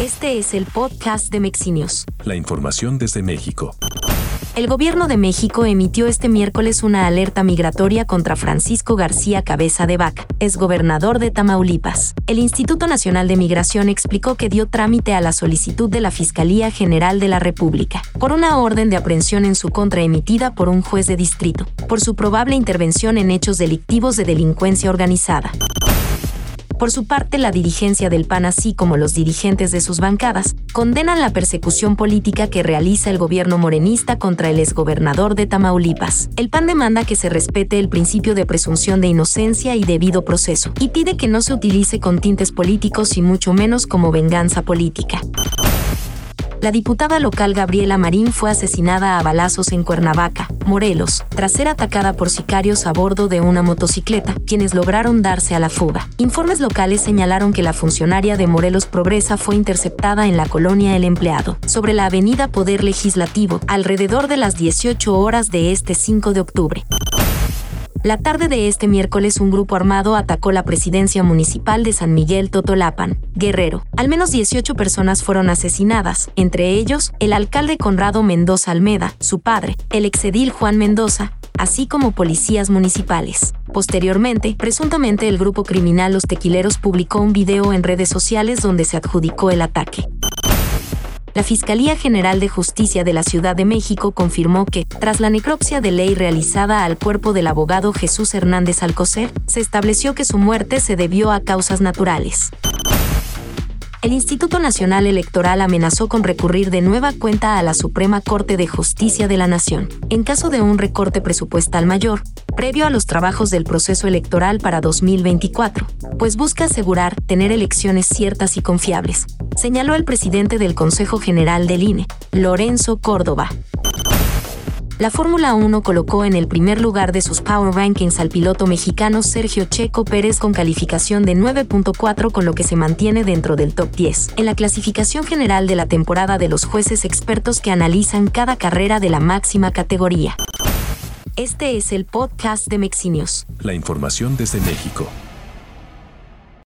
Este es el podcast de Mexinios. La información desde México. El gobierno de México emitió este miércoles una alerta migratoria contra Francisco García Cabeza de Vaca, gobernador de Tamaulipas. El Instituto Nacional de Migración explicó que dio trámite a la solicitud de la Fiscalía General de la República por una orden de aprehensión en su contra emitida por un juez de distrito, por su probable intervención en hechos delictivos de delincuencia organizada. Por su parte, la dirigencia del PAN, así como los dirigentes de sus bancadas, condenan la persecución política que realiza el gobierno morenista contra el exgobernador de Tamaulipas. El PAN demanda que se respete el principio de presunción de inocencia y debido proceso, y pide que no se utilice con tintes políticos y mucho menos como venganza política la diputada local Gabriela Marín fue asesinada a balazos en Cuernavaca, Morelos, tras ser atacada por sicarios a bordo de una motocicleta, quienes lograron darse a la fuga. Informes locales señalaron que la funcionaria de Morelos Progresa fue interceptada en la colonia El Empleado, sobre la avenida Poder Legislativo, alrededor de las 18 horas de este 5 de octubre. La tarde de este miércoles un grupo armado atacó la presidencia municipal de San Miguel Totolapan, Guerrero. Al menos 18 personas fueron asesinadas, entre ellos el alcalde Conrado Mendoza Almeda, su padre, el exedil Juan Mendoza, así como policías municipales. Posteriormente, presuntamente el grupo criminal Los Tequileros publicó un video en redes sociales donde se adjudicó el ataque la Fiscalía General de Justicia de la Ciudad de México confirmó que, tras la necropsia de ley realizada al cuerpo del abogado Jesús Hernández Alcocer, se estableció que su muerte se debió a causas naturales. El Instituto Nacional Electoral amenazó con recurrir de nueva cuenta a la Suprema Corte de Justicia de la Nación, en caso de un recorte presupuestal mayor, previo a los trabajos del proceso electoral para 2024, pues busca asegurar tener elecciones ciertas y confiables, señaló el presidente del Consejo General del INE, Lorenzo Córdoba. La Fórmula 1 colocó en el primer lugar de sus Power Rankings al piloto mexicano Sergio Checo Pérez con calificación de 9.4 con lo que se mantiene dentro del top 10 en la clasificación general de la temporada de los jueces expertos que analizan cada carrera de la máxima categoría. Este es el podcast de Mexinios. La información desde México.